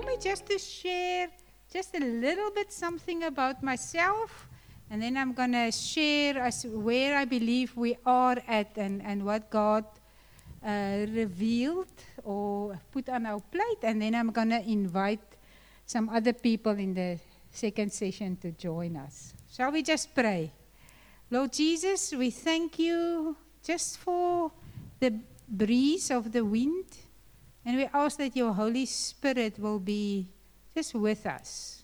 allow me just to share just a little bit something about myself, and then I'm going to share where I believe we are at and, and what God uh, revealed or put on our plate, and then I'm going to invite some other people in the second session to join us. Shall we just pray? Lord Jesus, we thank you just for the breeze of the wind, and we ask that your Holy Spirit will be just with us.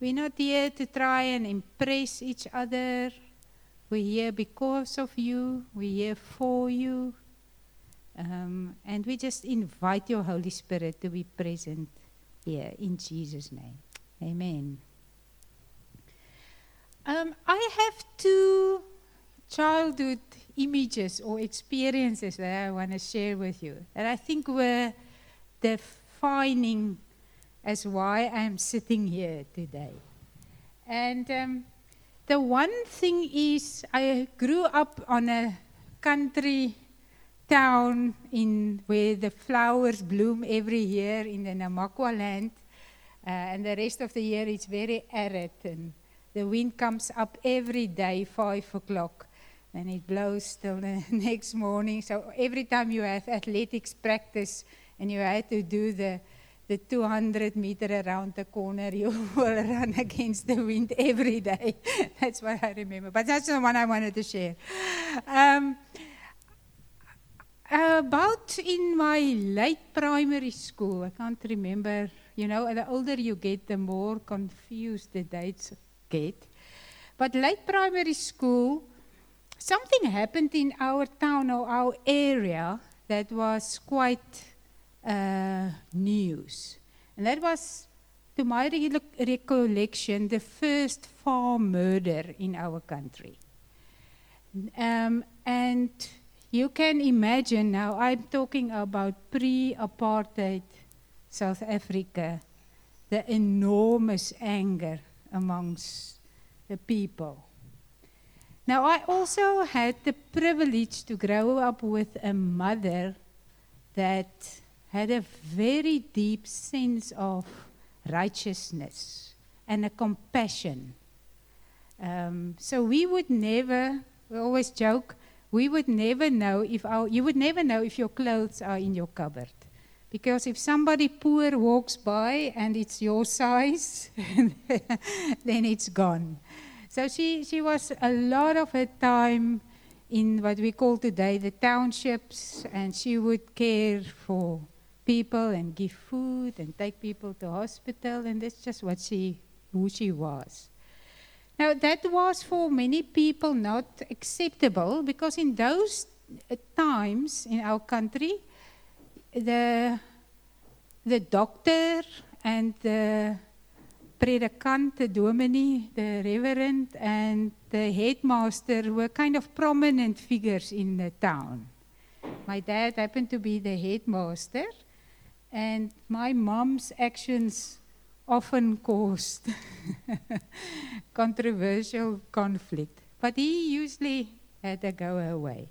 We're not here to try and impress each other. We're here because of you, we're here for you. Um, and we just invite your Holy Spirit to be present here in Jesus' name. Amen. Um, I have two childhood images or experiences that I want to share with you that I think were defining as why I'm sitting here today. And um, the one thing is, I grew up on a country town in where the flowers bloom every year in the Namakwa land, uh, and the rest of the year it's very arid, and the wind comes up every day, five o'clock, and it blows till the next morning. So every time you have athletics practice and you had to do the the 200 meter around the corner, you will run against the wind every day. that's what I remember. But that's the one I wanted to share. Um, about in my late primary school, I can't remember, you know, the older you get, the more confused the dates get. But late primary school, something happened in our town or our area that was quite uh, news. And that was, to my re- recollection, the first farm murder in our country. Um, and you can imagine now, I'm talking about pre apartheid South Africa, the enormous anger amongst the people. Now, I also had the privilege to grow up with a mother that had a very deep sense of righteousness and a compassion. Um, so we would never, we always joke, we would never know if our, you would never know if your clothes are in your cupboard. Because if somebody poor walks by and it's your size, then it's gone. So she, she was a lot of her time in what we call today the townships, and she would care for people and give food and take people to hospital, and that's just what she, who she was. Now, that was for many people not acceptable because in those uh, times in our country, the, the doctor and the predikant, the dominee, the reverend, and the headmaster were kind of prominent figures in the town. My dad happened to be the headmaster, and my mom's actions often caused controversial conflict, but he usually had to go away.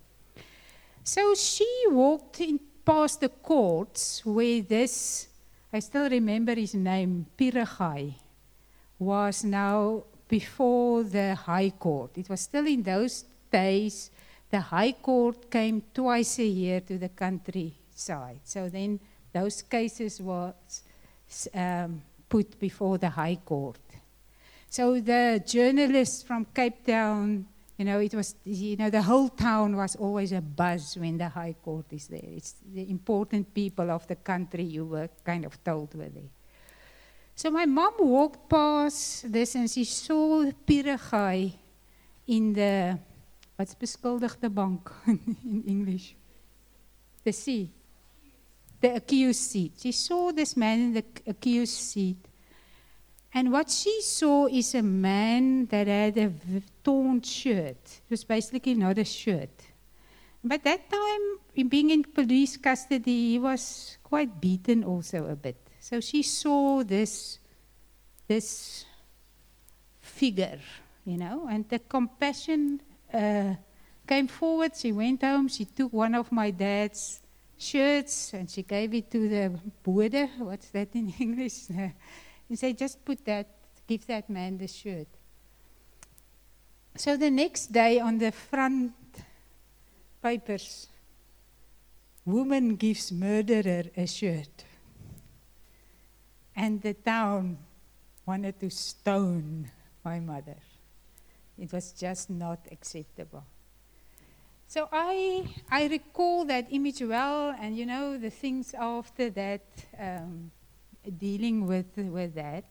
So she walked in past the courts where this, I still remember his name, Piragai, was now before the High Court. It was still in those days, the High Court came twice a year to the countryside. So then those cases was um, put before the High Court. So the journalists from Cape Town, you know, it was, you know, the whole town was always a buzz when the High Court is there. It's the important people of the country you were kind of told were there. So my mom walked past this and she saw Piragai in the, what's beskuldigde bank in English? The sea the accused seat. She saw this man in the accused seat. And what she saw is a man that had a torn shirt. It was basically not a shirt. But that time, in being in police custody, he was quite beaten also a bit. So she saw this, this figure, you know, and the compassion uh, came forward. She went home. She took one of my dad's shirts and she gave it to the bode. What's that in English? and said, just put that, give that man the shirt. So the next day on the front papers, woman gives murderer a shirt. And the town wanted to stone my mother. It was just not acceptable. So I, I recall that image well, and you know, the things after that, um, dealing with, with that.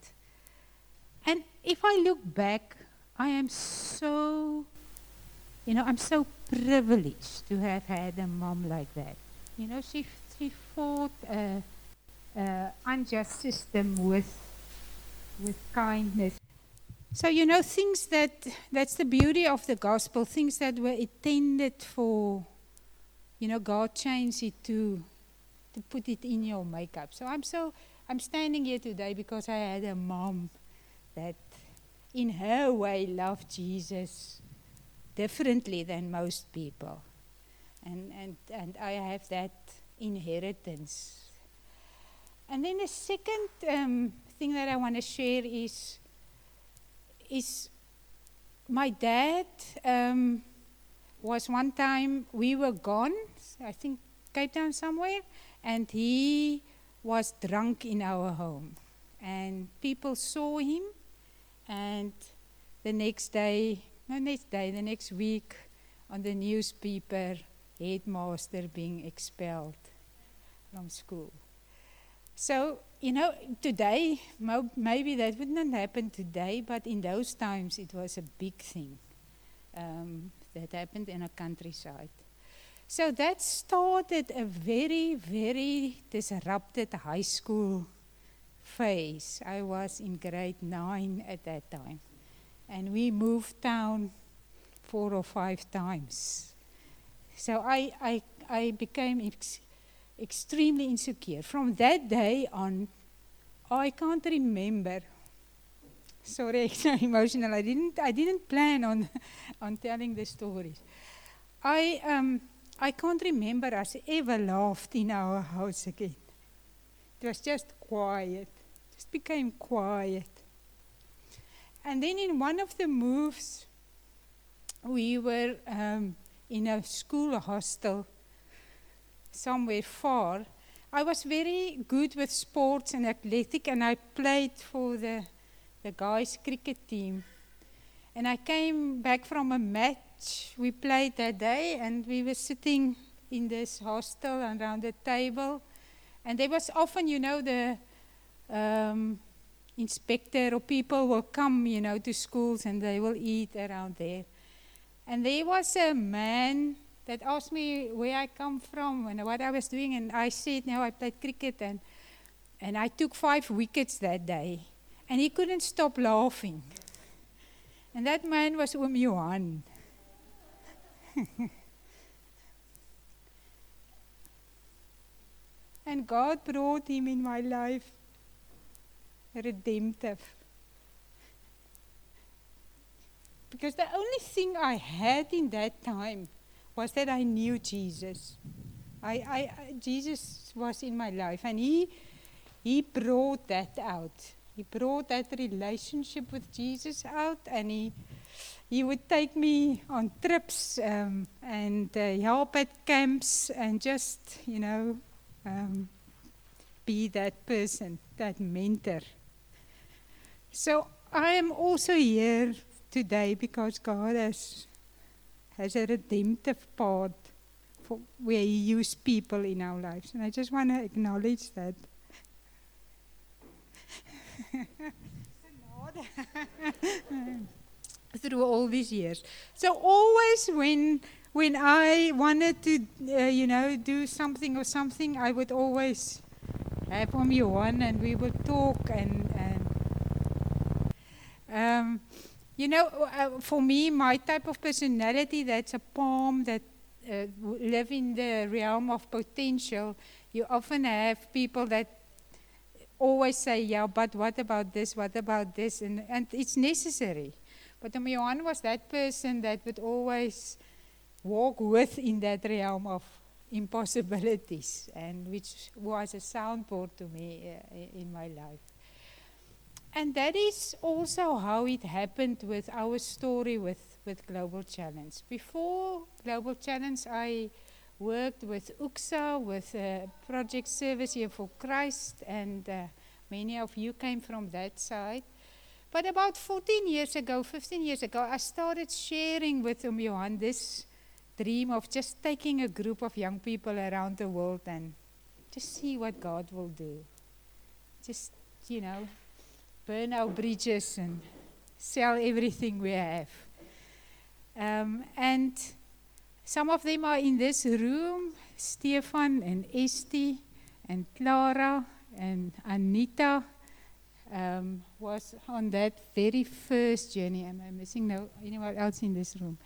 And if I look back, I am so, you know, I'm so privileged to have had a mom like that. You know, she, she fought a, a unjust system with, with kindness. So, you know, things that, that's the beauty of the gospel, things that were intended for, you know, God changed it to, to put it in your makeup. So I'm so, I'm standing here today because I had a mom that in her way loved Jesus differently than most people. And, and, and I have that inheritance. And then the second um, thing that I want to share is is my dad um, was one time we were gone, I think Cape Town somewhere, and he was drunk in our home. And people saw him, and the next day, the next day, the next week, on the newspaper, headmaster being expelled from school. So you know, today, maybe that would not happen today, but in those times it was a big thing um, that happened in a countryside. So that started a very, very disrupted high school phase. I was in grade nine at that time. And we moved town four or five times. So I, I, I became ex- extremely insecure. From that day on, I can't remember. Sorry, so emotional. I didn't, I didn't plan on, on telling the stories. I, um, I can't remember us ever laughed in our house again. It was just quiet, just became quiet. And then in one of the moves, we were um, in a school hostel somewhere far. I was very good with sports and athletic, and I played for the, the guys' cricket team. And I came back from a match we played that day, and we were sitting in this hostel around the table. And there was often, you know, the um, inspector or people will come, you know, to schools and they will eat around there. And there was a man that asked me where I come from and what I was doing, and I said, "No, I played cricket, and and I took five wickets that day." And he couldn't stop laughing. And that man was Oom and God brought him in my life redemptive. Because the only thing I had in that time was that I knew Jesus. I, I, Jesus was in my life, and he, he brought that out. He brought that relationship with Jesus out, and he, he would take me on trips um, and uh, help at camps, and just you know, um, be that person, that mentor. So I am also here today because God has has a redemptive part for where He used people in our lives. And I just want to acknowledge that. Through all these years. So, always when when I wanted to, uh, you know, do something or something, I would always have Oom Johan and we would talk and, and um, you know, uh, for me, my type of personality that's a palm that uh, live in the realm of potential, you often have people that always say, yeah, but what about this, what about this, and, and it's necessary. But Johan was that person that would always walk with in that realm of impossibilities, and which was a soundboard to me uh, in my life. And that is also how it happened with our story with, with Global Challenge. Before Global Challenge, I worked with UXA, with uh, Project Service here for Christ, and uh, many of you came from that side. But about 14 years ago, 15 years ago, I started sharing with um Johan this dream of just taking a group of young people around the world and just see what God will do. Just, you know, burn our bridges and sell everything we have. Um, and some of them are in this room Stefan and Esty and Clara and Anita um, was on that very first journey. Am I missing no anyone else in this room?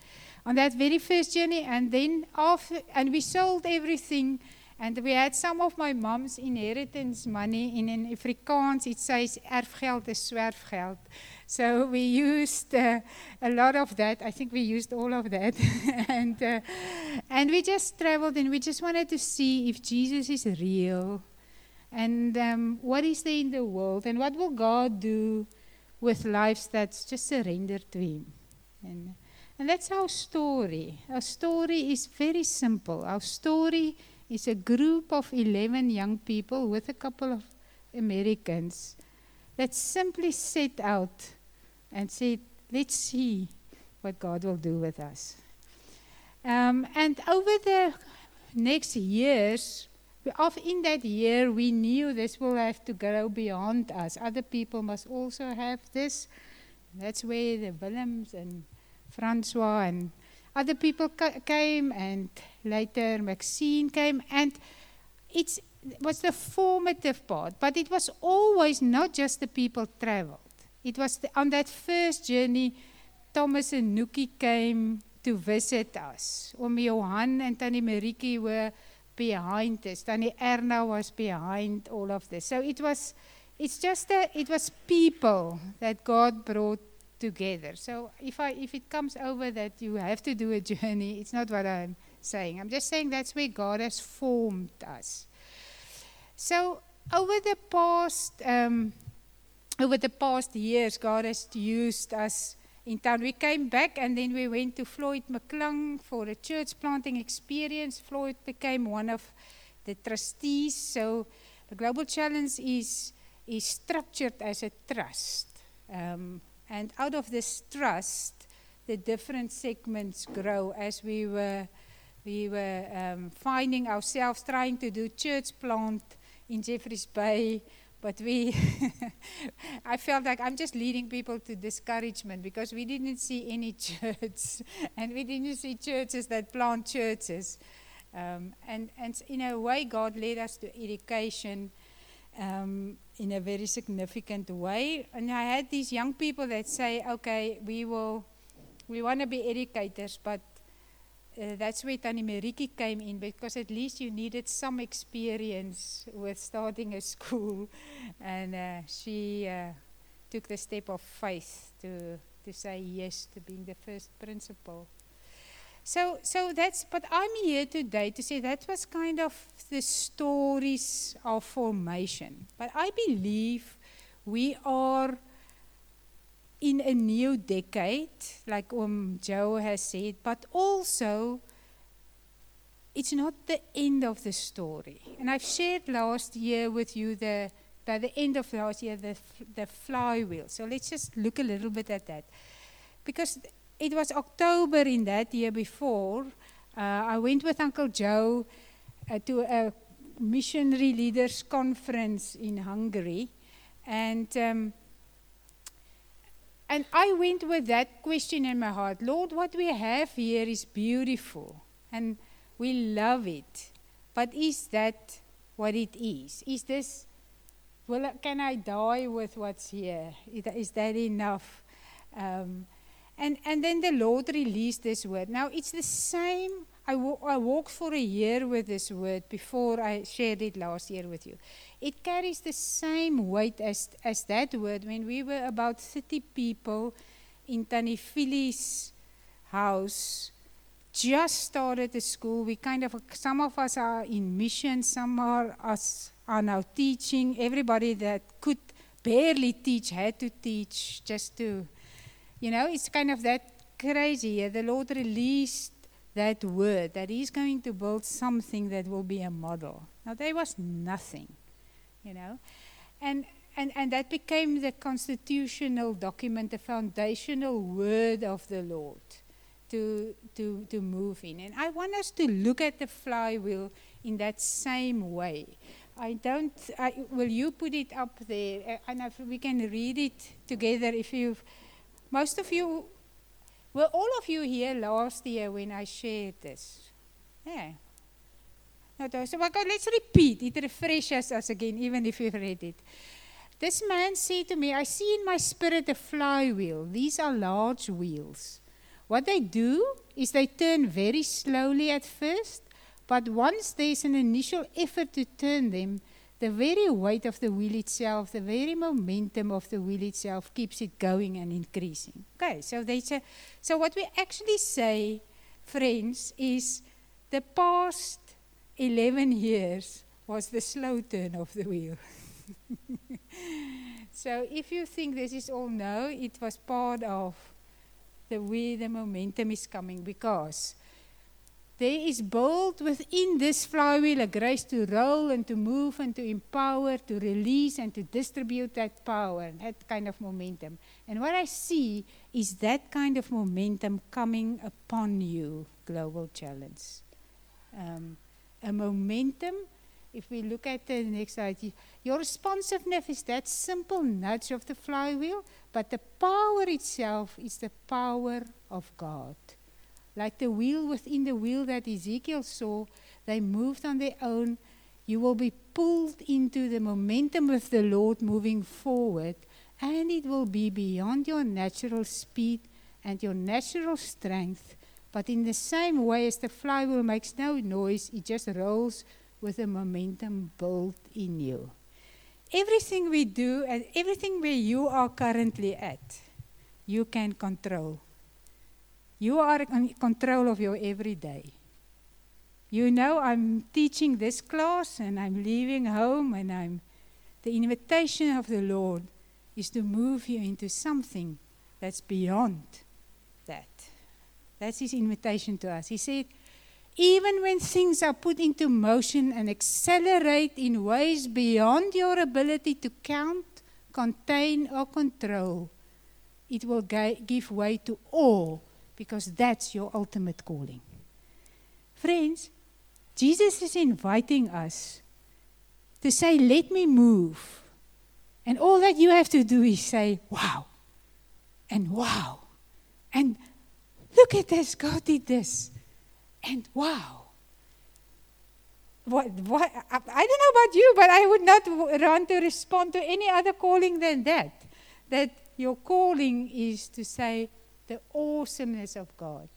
On that very first journey, and then after, and we sold everything, and we had some of my mom's inheritance money. In in Afrikaans, it says erfgeld is swerfgeld. So we used uh, a lot of that. I think we used all of that, and uh, and we just traveled, and we just wanted to see if Jesus is real and um, what is there in the world, and what will God do with lives that's just surrendered to Him. And, and that's our story. Our story is very simple. Our story is a group of 11 young people with a couple of Americans that simply set out and said, let's see what God will do with us. Um, and over the next years, of in that year, we knew this will have to grow beyond us. Other people must also have this. That's where the Willems and Francois and other people ca- came, and later Maxine came, and it was the formative part. But it was always not just the people traveled. It was the, on that first journey, Thomas and Nuki came to visit us. Oom Johan and Tanny Mariki were behind this. Danny Erna was behind all of this. So it was, it's just that it was people that God brought together. So if I, if it comes over that you have to do a journey, it's not what I'm saying. I'm just saying that's where God has formed us. So over the past, um, over the past years, God has used us in town. We came back and then we went to Floyd McClung for a church planting experience. Floyd became one of the trustees. So the Global Challenge is, is structured as a trust. Um, and out of this trust, the different segments grow as we were, we were um, finding ourselves trying to do church plant in Jeffreys Bay but we, I felt like I'm just leading people to discouragement because we didn't see any church and we didn't see churches that plant churches. Um, and, and in a way, God led us to education um, in a very significant way. And I had these young people that say, okay, we will, we want to be educators, but uh, that's where Tani Meriki came in because at least you needed some experience with starting a school. And uh, she uh, took the step of faith to, to say yes to being the first principal. So, so that's, but I'm here today to say that was kind of the stories of formation. But I believe we are in a new decade, like um, Joe has said, but also it's not the end of the story. And I've shared last year with you the by the end of last year the the flywheel. So let's just look a little bit at that, because it was October in that year before. Uh, I went with Uncle Joe uh, to a missionary leaders conference in Hungary, and. Um, and I went with that question in my heart Lord, what we have here is beautiful and we love it. But is that what it is? Is this, well, can I die with what's here? Is that enough? Um, and, and then the Lord released this word. Now, it's the same. I, w- I walked for a year with this word before I shared it last year with you. It carries the same weight as, as that word when we were about 30 people in Tanifili's house just started the school. We kind of, some of us are in mission, some are us are now teaching. Everybody that could barely teach had to teach just to, you know, it's kind of that crazy. The Lord released that word that He's going to build something that will be a model. Now, there was nothing, you know, and and, and that became the constitutional document, the foundational word of the Lord to, to, to move in. And I want us to look at the flywheel in that same way. I don't, I, will you put it up there? Uh, and if we can read it together if you've, most of you, were all of you here last year when I shared this? Yeah. No, so let's repeat. It refreshes us again, even if you've read it. This man said to me, I see in my spirit a flywheel. These are large wheels. What they do is they turn very slowly at first, but once there's an initial effort to turn them, the very weight of the wheel itself, the very momentum of the wheel itself keeps it going and increasing. Okay, so they say, so what we actually say, friends, is the past 11 years was the slow turn of the wheel. so if you think this is all no, it was part of the way the momentum is coming because there is built within this flywheel a grace to roll and to move and to empower, to release and to distribute that power, that kind of momentum. And what I see is that kind of momentum coming upon you, Global Challenge. Um, a momentum if we look at the next slide, your responsiveness is that simple nudge of the flywheel, but the power itself is the power of God. Like the wheel within the wheel that Ezekiel saw, they moved on their own. You will be pulled into the momentum of the Lord moving forward, and it will be beyond your natural speed and your natural strength. But in the same way as the flywheel makes no noise, it just rolls with the momentum built in you. Everything we do and everything where you are currently at, you can control. You are in control of your everyday. You know, I'm teaching this class and I'm leaving home and I'm the invitation of the Lord is to move you into something that's beyond that. That's his invitation to us. He said, even when things are put into motion and accelerate in ways beyond your ability to count, contain, or control, it will give way to awe because that's your ultimate calling. Friends, Jesus is inviting us to say, Let me move. And all that you have to do is say, Wow, and wow, and look at this, God did this. And wow. What, what, I, I don't know about you, but I would not want to respond to any other calling than that. That your calling is to say the awesomeness of God.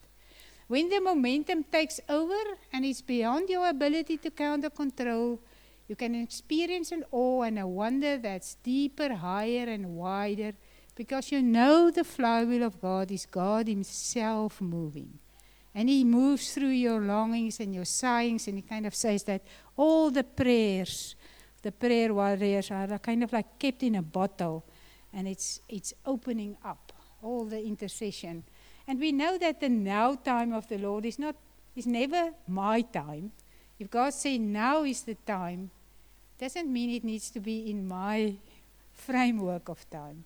When the momentum takes over and it's beyond your ability to counter control, you can experience an awe and a wonder that's deeper, higher, and wider because you know the flywheel of God is God Himself moving. And he moves through your longings and your sighings, and he kind of says that all the prayers, the prayer warriors are kind of like kept in a bottle, and it's, it's opening up all the intercession. And we know that the now time of the Lord is not is never my time. If God say now is the time, doesn't mean it needs to be in my framework of time.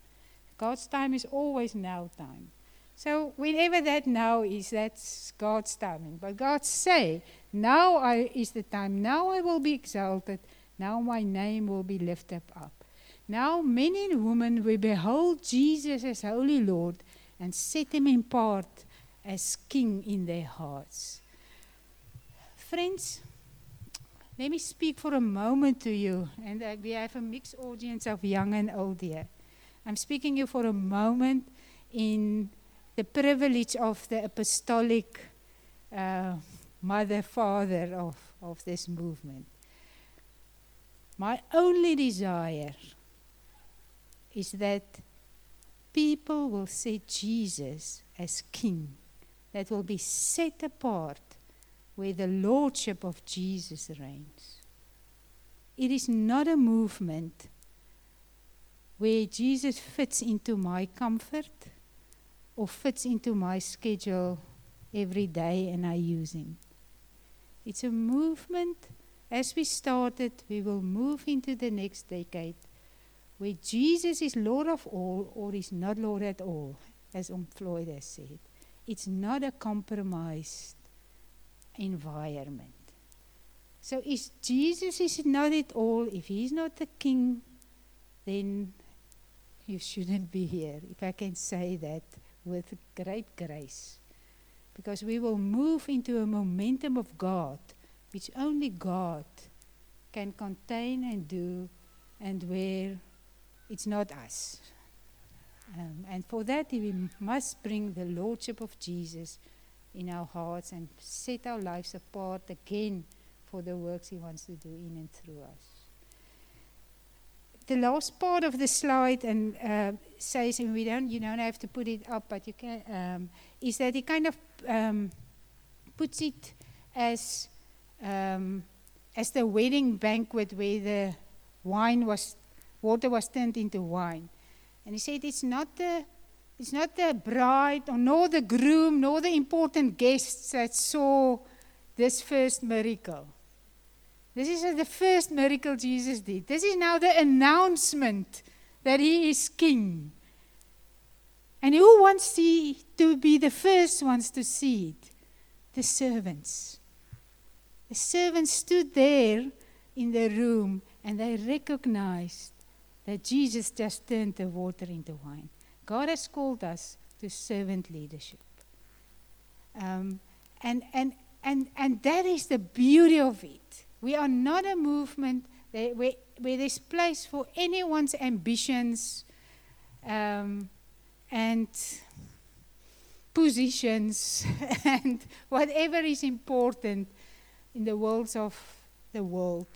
God's time is always now time. So whenever that now is, that's God's timing. But God say, now I, is the time. Now I will be exalted. Now my name will be lifted up. Now men and women will behold Jesus as Holy Lord and set him in part as King in their hearts. Friends, let me speak for a moment to you. And uh, we have a mixed audience of young and old here. I'm speaking you for a moment in the privilege of the apostolic uh, mother, father of, of this movement. My only desire is that people will see Jesus as King that will be set apart where the Lordship of Jesus reigns. It is not a movement where Jesus fits into my comfort or fits into my schedule every day and I use him. It's a movement. As we started, we will move into the next decade where Jesus is Lord of all or is not Lord at all, as Oom Floyd has said. It's not a compromised environment. So if Jesus is not at all, if he's not the king, then you shouldn't be here, if I can say that with great grace. Because we will move into a momentum of God, which only God can contain and do, and where it's not us. Um, and for that, we must bring the Lordship of Jesus in our hearts and set our lives apart again for the works He wants to do in and through us. The last part of the slide and uh, says, and we don't, you don't have to put it up, but you can, um, is that He kind of um, puts it as um, as the wedding banquet where the wine was, water was turned into wine. And he said, it's not the, it's not the bride, or nor the groom, nor the important guests that saw this first miracle. This is the first miracle Jesus did. This is now the announcement that he is king. And who wants to be the first ones to see it? The servants. The servants stood there in the room and they recognized that Jesus just turned the water into wine. God has called us to servant leadership. Um, and, and, and, and that is the beauty of it. We are not a movement that, where, where there's place for anyone's ambitions um, and positions and whatever is important in the worlds of the world.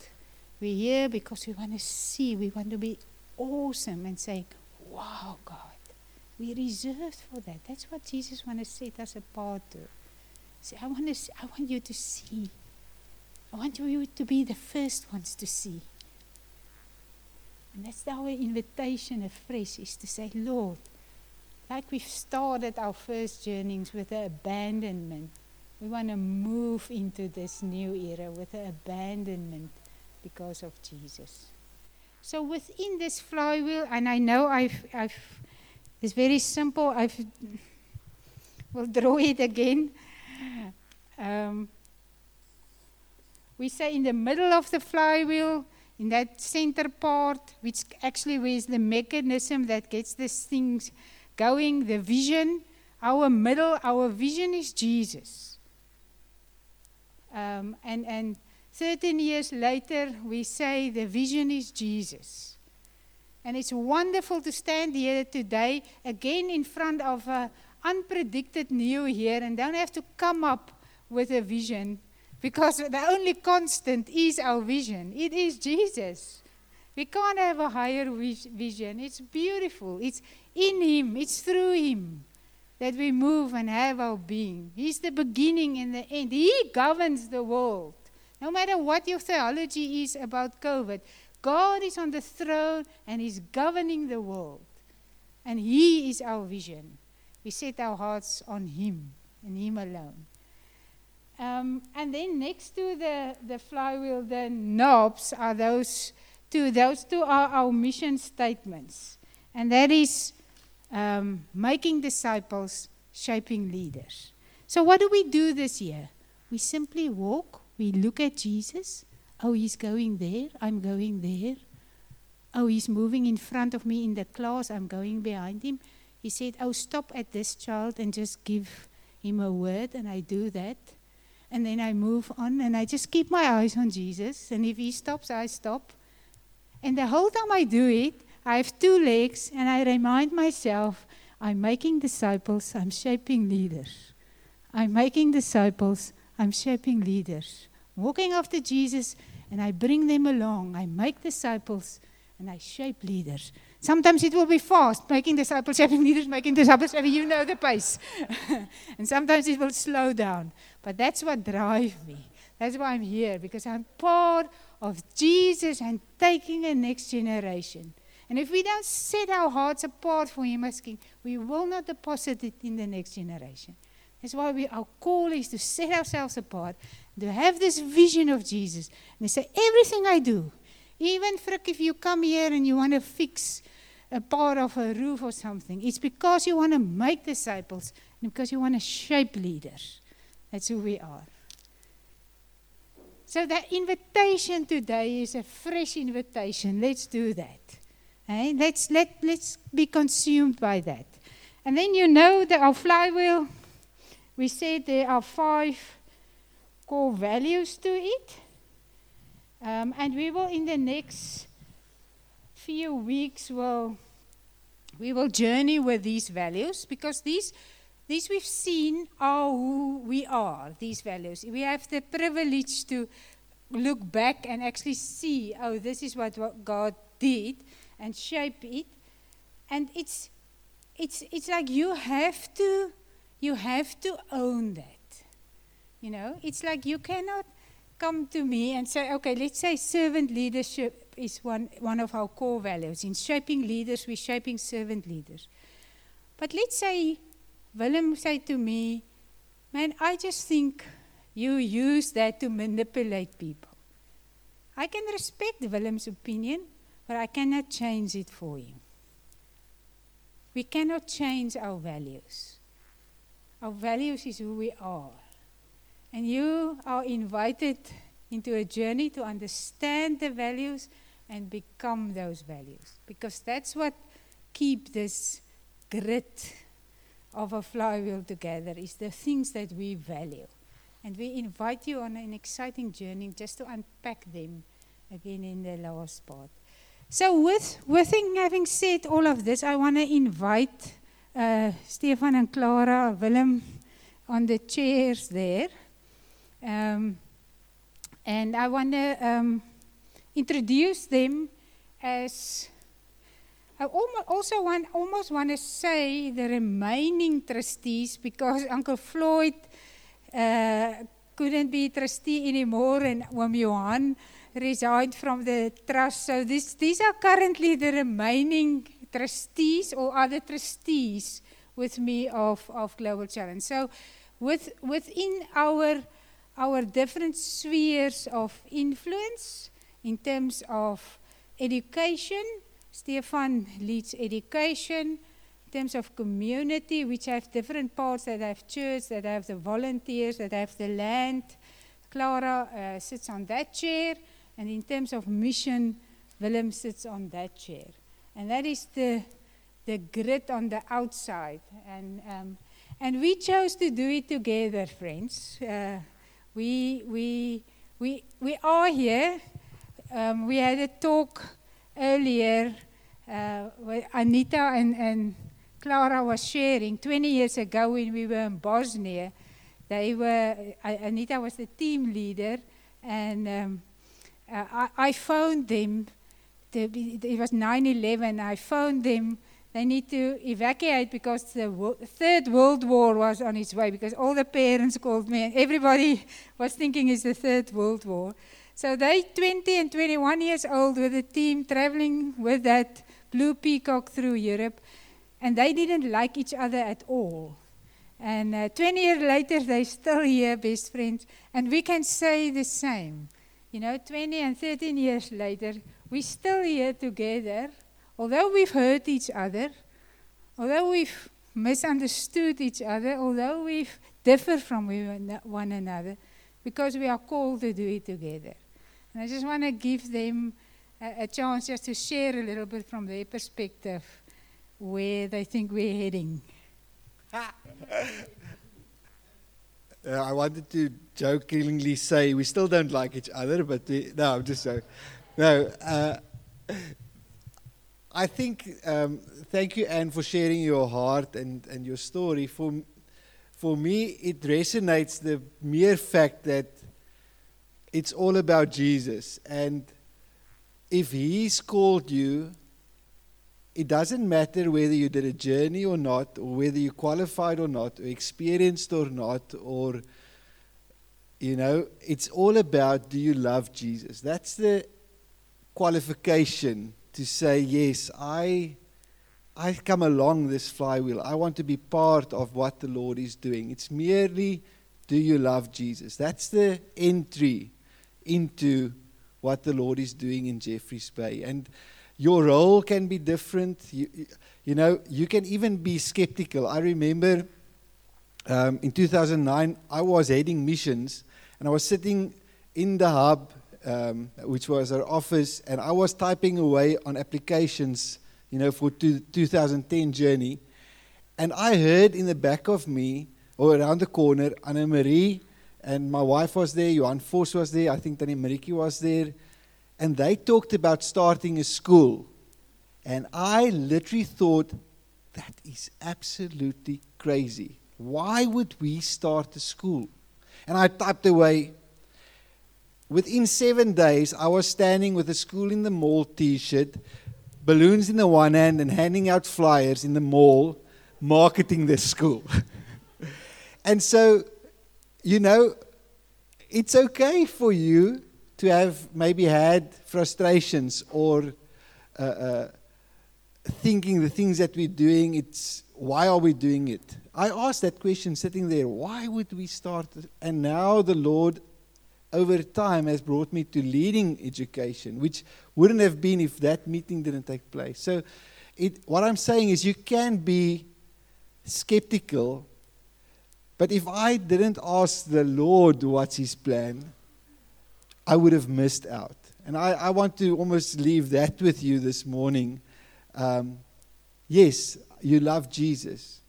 We're here because we want to see, we want to be awesome and say, wow, God, we reserved for that. That's what Jesus wants to set us apart to. Say, I want, to see, I want you to see. I want you to be the first ones to see. And that's our invitation afresh is to say, Lord, like we've started our first journeys with the abandonment, we want to move into this new era with the abandonment because of Jesus. So within this flywheel, and I know I've, I've it's very simple. I've will draw it again. Um, we say in the middle of the flywheel, in that center part, which actually is the mechanism that gets these things going, the vision. Our middle, our vision is Jesus. Um, and and 13 years later, we say the vision is Jesus. And it's wonderful to stand here today again in front of an unpredicted new year and don't have to come up with a vision because the only constant is our vision. It is Jesus. We can't have a higher vision. It's beautiful. It's in Him, it's through Him that we move and have our being. He's the beginning and the end. He governs the world. No matter what your theology is about COVID, God is on the throne and He's governing the world. And He is our vision. We set our hearts on Him and Him alone. Um, and then next to the, the flywheel, the knobs are those two. Those two are our mission statements. And that is um, making disciples, shaping leaders. So, what do we do this year? We simply walk we look at Jesus. Oh, he's going there. I'm going there. Oh, he's moving in front of me in the class. I'm going behind him. He said, Oh, stop at this child and just give him a word. And I do that. And then I move on and I just keep my eyes on Jesus. And if he stops, I stop. And the whole time I do it, I have two legs and I remind myself I'm making disciples, I'm shaping leaders. I'm making disciples, I'm shaping leaders walking after Jesus, and I bring them along. I make disciples and I shape leaders. Sometimes it will be fast, making disciples, having leaders, making disciples, and you know the pace. and sometimes it will slow down. But that's what drives me. That's why I'm here, because I'm part of Jesus and taking the next generation. And if we don't set our hearts apart for Him as King, we will not deposit it in the next generation. That's why we, our call is to set ourselves apart, to have this vision of Jesus. And they say, everything I do, even Frick, if you come here and you want to fix a part of a roof or something, it's because you want to make disciples and because you want to shape leaders. That's who we are. So that invitation today is a fresh invitation. Let's do that. Let's, let, let's be consumed by that. And then you know that our flywheel, we said there are five core values to it. Um, and we will, in the next few weeks, will we will journey with these values because these these we've seen are who we are, these values. We have the privilege to look back and actually see, oh, this is what, what God did and shape it. And it's, it's, it's like you have to, you have to own that. You know, it's like you cannot come to me and say, okay, let's say servant leadership is one, one of our core values. In shaping leaders, we're shaping servant leaders. But let's say Willem said to me, Man, I just think you use that to manipulate people. I can respect Willem's opinion, but I cannot change it for him. We cannot change our values. Our values is who we are. And you are invited into a journey to understand the values and become those values. Because that's what keep this grit of a flywheel together is the things that we value. And we invite you on an exciting journey just to unpack them again in the last part. So, with, with having said all of this, I want to invite uh, Stefan and Clara, Willem, on the chairs there. Um, and I want to um, introduce them as I also want, almost want to say the remaining trustees because Uncle Floyd uh, couldn't be trustee anymore and Oom Johan resigned from the trust. So this, these are currently the remaining trustees or other trustees with me of, of Global Challenge. So with, within our, our different spheres of influence in terms of education, Stefan leads education terms of community, which have different parts that have church, that have the volunteers, that have the land. Clara uh, sits on that chair, and in terms of mission, Willem sits on that chair. And that is the, the grid on the outside. And, um, and we chose to do it together, friends. Uh, we, we, we, we are here. Um, we had a talk earlier uh, with Anita and, and Clara was sharing 20 years ago when we were in Bosnia. They were, Anita was the team leader, and um, I, I, phoned them. To it was 9 11. I phoned them. They need to evacuate because the Third World War was on its way. Because all the parents called me, and everybody was thinking it's the Third World War. So they, 20 and 21 years old, with a team traveling with that Blue Peacock through Europe, and they didn't like each other at all. And uh, 20 years later, they're still here, best friends, and we can say the same. You know, 20 and 13 years later, we're still here together, although we've hurt each other, although we've misunderstood each other, although we've differed from one another, because we are called to do it together. And I just want to give them a, a chance just to share a little bit from their perspective where they think we're heading. uh, I wanted to jokingly say we still don't like each other, but we, no, I'm just so. No, uh, I think um, thank you, Anne, for sharing your heart and, and your story. For, for me, it resonates the mere fact that it's all about Jesus and if He's called you, it doesn't matter whether you did a journey or not, or whether you qualified or not, or experienced or not, or, you know, it's all about do you love Jesus? That's the qualification to say, yes, I. I come along this flywheel. I want to be part of what the Lord is doing. It's merely, do you love Jesus? That's the entry into what the Lord is doing in Jeffreys Bay. And your role can be different. You, you know, you can even be skeptical. I remember um, in 2009, I was heading missions, and I was sitting in the hub, um, which was our office, and I was typing away on applications you know, for two, 2010 journey. And I heard in the back of me, or around the corner, Anna Marie and my wife was there, Johan Vos was there, I think Tanny Mariki was there. And they talked about starting a school. And I literally thought, that is absolutely crazy. Why would we start a school? And I typed away. Within seven days, I was standing with a school in the mall t shirt balloons in the one hand and handing out flyers in the mall, marketing this school. and so, you know, it's okay for you to have maybe had frustrations or uh, uh, thinking the things that we're doing, it's why are we doing it? I asked that question sitting there, why would we start? And now the Lord over time has brought me to leading education, which wouldn't have been if that meeting didn't take place. So, it, what I'm saying is, you can be skeptical, but if I didn't ask the Lord what's His plan, I would have missed out. And I, I want to almost leave that with you this morning. Um, yes, you love Jesus,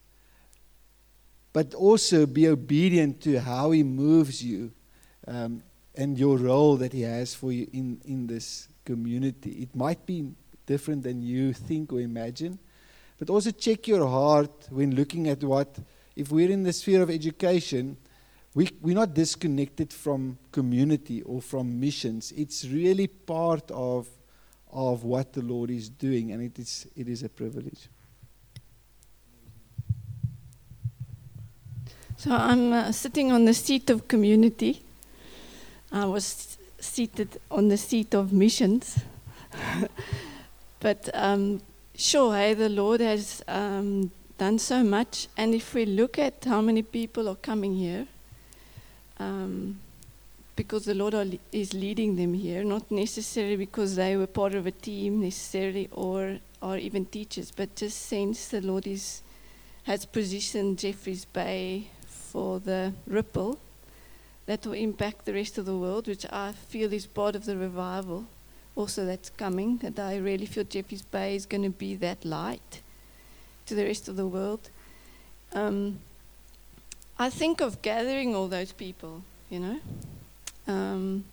but also be obedient to how He moves you. Um, and your role that He has for you in, in this community. It might be different than you think or imagine, but also check your heart when looking at what, if we're in the sphere of education, we, we're not disconnected from community or from missions. It's really part of, of what the Lord is doing, and it is, it is a privilege. So I'm uh, sitting on the seat of community. I was seated on the seat of missions. but um, sure, hey, the Lord has um, done so much. And if we look at how many people are coming here, um, because the Lord is leading them here, not necessarily because they were part of a team necessarily or, or even teachers, but just since the Lord is, has positioned Jeffreys Bay for the ripple that will impact the rest of the world, which I feel is part of the revival also that's coming. That I really feel Jeffreys Bay is going to be that light to the rest of the world. Um, I think of gathering all those people, you know, um,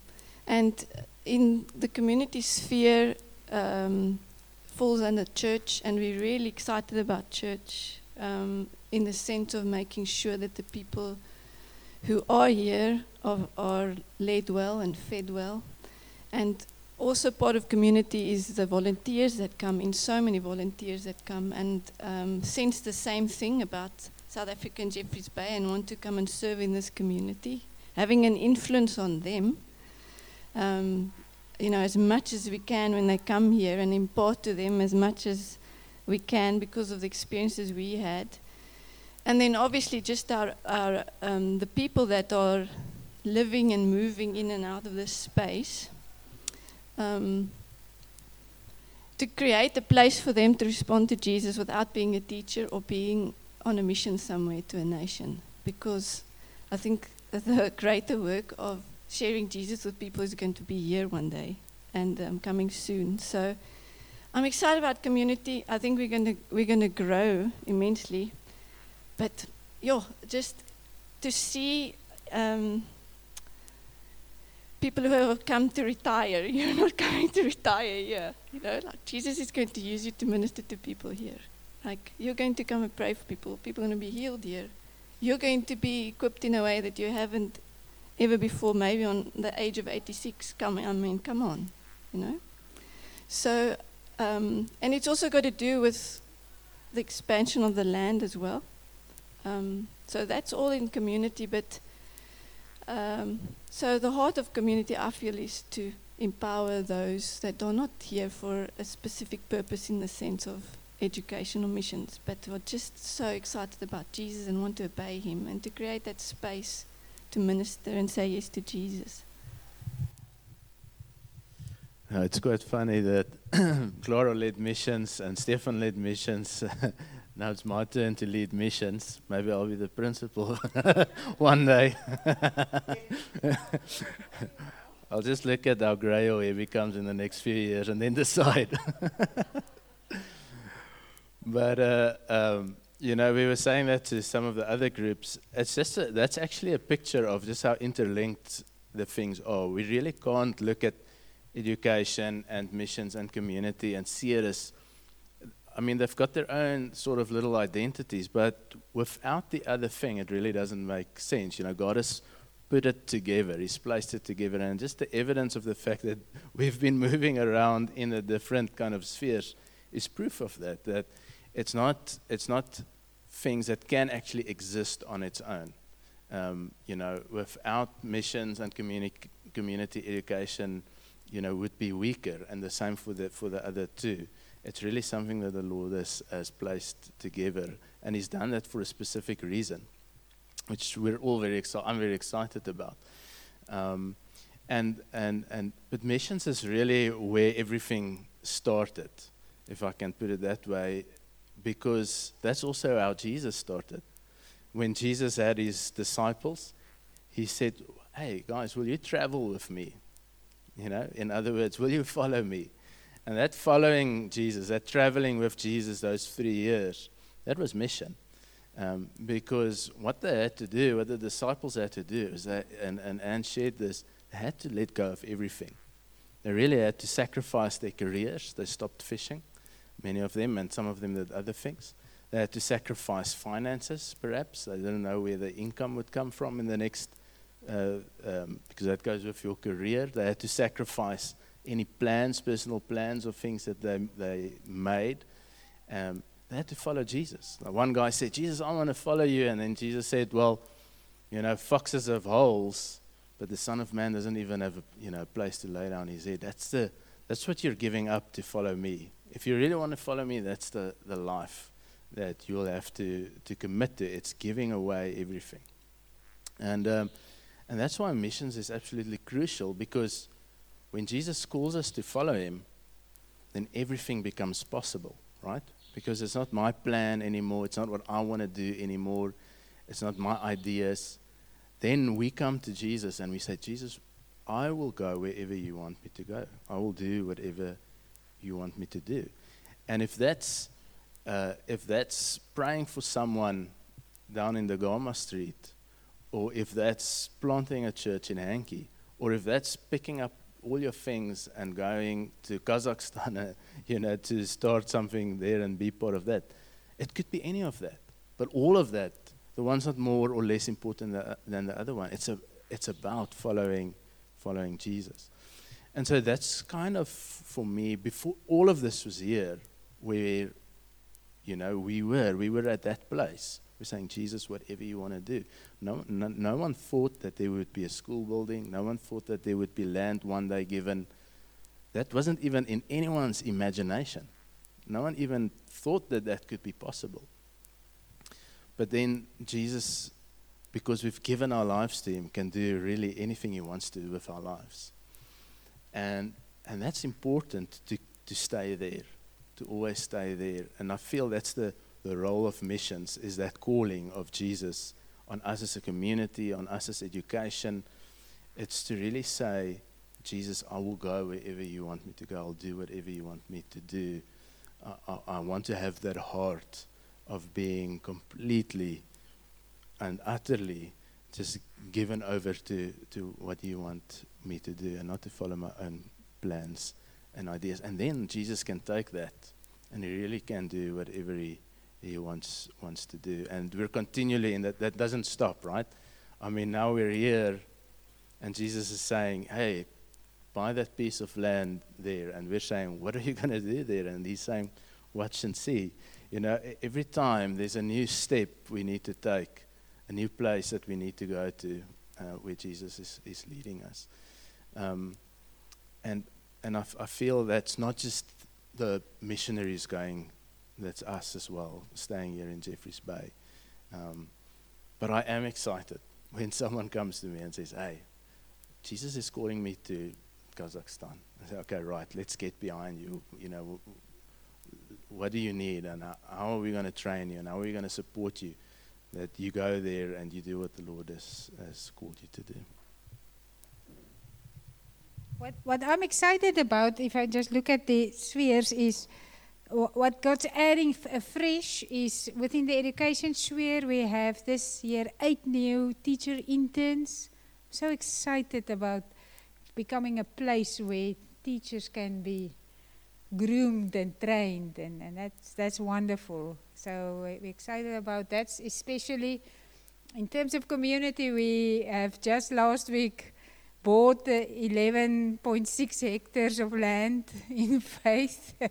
and in the community sphere um, falls under church, and we're really excited about church um, in the sense of making sure that the people who are here are, are led well and fed well. And also part of community is the volunteers that come in, so many volunteers that come and um, sense the same thing about South African Jeffreys Bay and want to come and serve in this community, having an influence on them. Um, you know, as much as we can when they come here and impart to them as much as we can because of the experiences we had. And then obviously just our, our um, the people that are living and moving in and out of this space. Um, to create a place for them to respond to Jesus without being a teacher or being on a mission somewhere to a nation. Because I think the greater work of sharing Jesus with people is going to be here one day and um, coming soon. So I'm excited about community. I think we're going to we're going to grow immensely. But yeah, just to see um, people who have come to retire, you're not coming to retire here. You know, like Jesus is going to use you to minister to people here. Like you're going to come and pray for people. People are going to be healed here. You're going to be equipped in a way that you haven't ever before. Maybe on the age of 86. Come, I mean, come on, you know. So Um, and it's also got to do with the expansion of the land as well. Um, so that's all in community, but um, so the heart of community, I feel, is to empower those that are not here for a specific purpose in the sense of education or missions, but are just so excited about Jesus and want to obey Him and to create that space to minister and say yes to Jesus. Uh, it's quite funny that Clara led missions and Stefan led missions. now it's my turn to lead missions. Maybe I'll be the principal one day. I'll just look at how grey he becomes in the next few years and then decide. But, uh, um, you know, we were saying that to some of the other groups. It's just a, that's actually a picture of just how interlinked the things are. We really can't look at education and missions and community and see it as I mean, they've got their own sort of little identities, but without the other thing, it really doesn't make sense. You know, God has put it together, He's placed it together, and just the evidence of the fact that we've been moving around in the different kind of spheres is proof of that. That it's not, it's not things that can actually exist on its own. Um, you know, without missions and communi- community education, you know, would be weaker, and the same for the for the other two. It's really something that the Lord has, has placed together, and He's done that for a specific reason, which we're all very excited. I'm very excited about. Um, and and and but missions is really where everything started, if I can put it that way, because that's also how Jesus started. When Jesus had his disciples, he said, "Hey guys, will you travel with me?" You know, in other words, will you follow me? And that following Jesus, that traveling with Jesus those three years, that was mission. Um, because what they had to do, what the disciples had to do, is that, and, and Anne shared this, they had to let go of everything. They really had to sacrifice their careers. They stopped fishing, many of them, and some of them did other things. They had to sacrifice finances, perhaps. They didn't know where the income would come from in the next uh, um, because that goes with your career. They had to sacrifice any plans, personal plans, or things that they, they made. Um, they had to follow Jesus. Now, one guy said, Jesus, I want to follow you. And then Jesus said, Well, you know, foxes have holes, but the Son of Man doesn't even have a you know, place to lay down his head. That's, the, that's what you're giving up to follow me. If you really want to follow me, that's the, the life that you'll have to, to commit to. It's giving away everything. And um, and that's why missions is absolutely crucial because when Jesus calls us to follow him, then everything becomes possible, right? Because it's not my plan anymore, it's not what I want to do anymore, it's not my ideas. Then we come to Jesus and we say, Jesus, I will go wherever you want me to go. I will do whatever you want me to do. And if that's uh, if that's praying for someone down in the Goma Street or if that's planting a church in Hankey, or if that's picking up all your things and going to Kazakhstan, uh, you know, to start something there and be part of that. It could be any of that, but all of that, the one's not more or less important than the other one. It's a, it's about following, following Jesus, and so that's kind of for me. Before all of this was here, where, you know, we were, we were at that place we're saying, Jesus, whatever you want to do. No, no, no, one thought that there would be a school building. No one thought that there would be land one day given. That wasn't even in anyone's imagination. No one even thought that that could be possible. But then Jesus, because we've given our lives to Him, can do really anything He wants to do with our lives. And, and that's important to, to stay there, to always stay there. And I feel that's the the role of missions is that calling of Jesus on us as a community, on us as education. It's to really say, Jesus, I will go wherever you want me to go. I'll do whatever you want me to do. I, I, I want to have that heart of being completely and utterly just given over to, to what you want me to do and not to follow my own plans and ideas. And then Jesus can take that and he really can do whatever he he wants wants to do. And we're continually in that. That doesn't stop, right? I mean, now we're here, and Jesus is saying, "Hey, buy that piece of land there. And we're saying, what are you going to do there? And he's saying, watch and see. You know, every time there's a new step we need to take, a new place that we need to go to uh, where Jesus is, is leading us. Um, and and I, f- I feel that's not just the missionaries going, that's us as well, staying here in Jeffreys Bay. Um, but I am excited when someone comes to me and says, hey, Jesus is calling me to Kazakhstan. I say, okay, right, let's get behind you. You know, what do you need and how, how are we going to train you and how are we going to support you that you go there and you do what the Lord has, has called you to do. What, what I'm excited about, if I just look at the spheres, is what God's adding f- uh, afresh is within the education sphere, we have this year eight new teacher interns. So excited about becoming a place where teachers can be groomed and trained, and, and that's, that's wonderful. So we- we're excited about that, especially in terms of community. We have just last week bought 11.6 hectares of land in faith.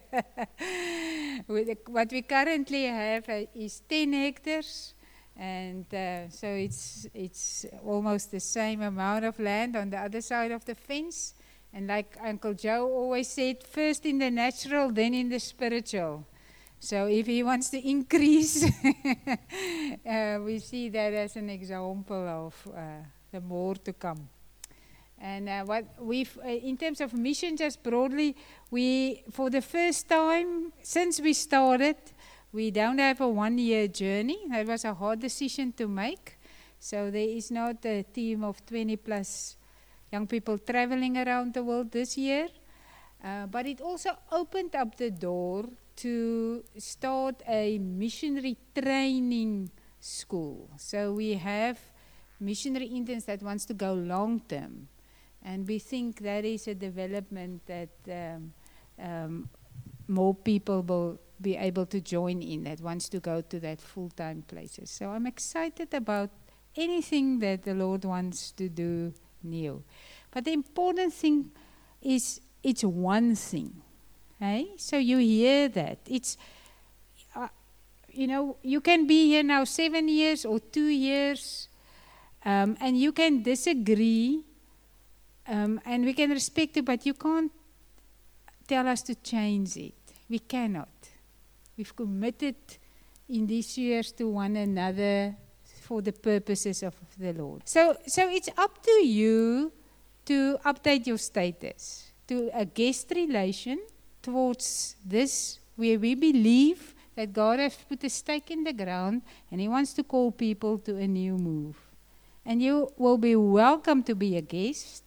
What we currently have uh, is 10 hectares, and uh, so it's it's almost the same amount of land on the other side of the fence. And like Uncle Joe always said, first in the natural, then in the spiritual. So if he wants to increase, uh, we see that as an example of uh, the more to come. And uh, what we've, uh, in terms of mission, just broadly, we, for the first time since we started, we don't have a one year journey. That was a hard decision to make. So there is not a team of 20 plus young people traveling around the world this year. Uh, but it also opened up the door to start a missionary training school. So we have missionary interns that wants to go long term. And we think that is a development that um, um, more people will be able to join in that wants to go to that full time places. So I'm excited about anything that the Lord wants to do new. But the important thing is it's one thing. Hey? So you hear that. It's, uh, you know, you can be here now seven years or two years, um, and you can disagree, um, and we can respect it, but you can't tell us to change it. We cannot. We've committed in these years to one another for the purposes of the Lord. So, so it's up to you to update your status to a guest relation towards this, where we believe that God has put a stake in the ground and He wants to call people to a new move. And you will be welcome to be a guest,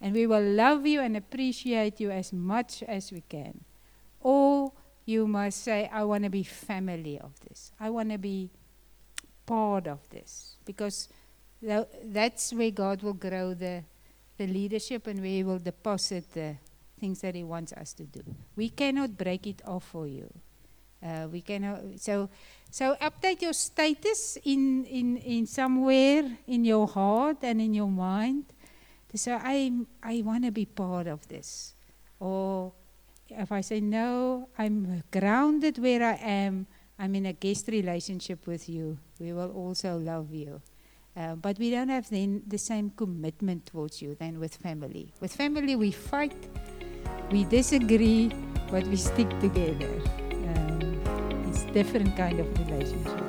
and we will love you and appreciate you as much as we can. Or you must say, I want to be family of this. I want to be part of this. Because tha- that's where God will grow the, the leadership and where He will deposit the things that He wants us to do. We cannot break it off for you. Uh, we cannot. So, so update your status in, in, in somewhere in your heart and in your mind. Say, I, I want to be part of this. Or if I say, no, I'm grounded where I am, I'm in a guest relationship with you, we will also love you. Uh, but we don't have then the same commitment towards you than with family. With family, we fight, we disagree, but we stick together. Um, it's different kind of relationship.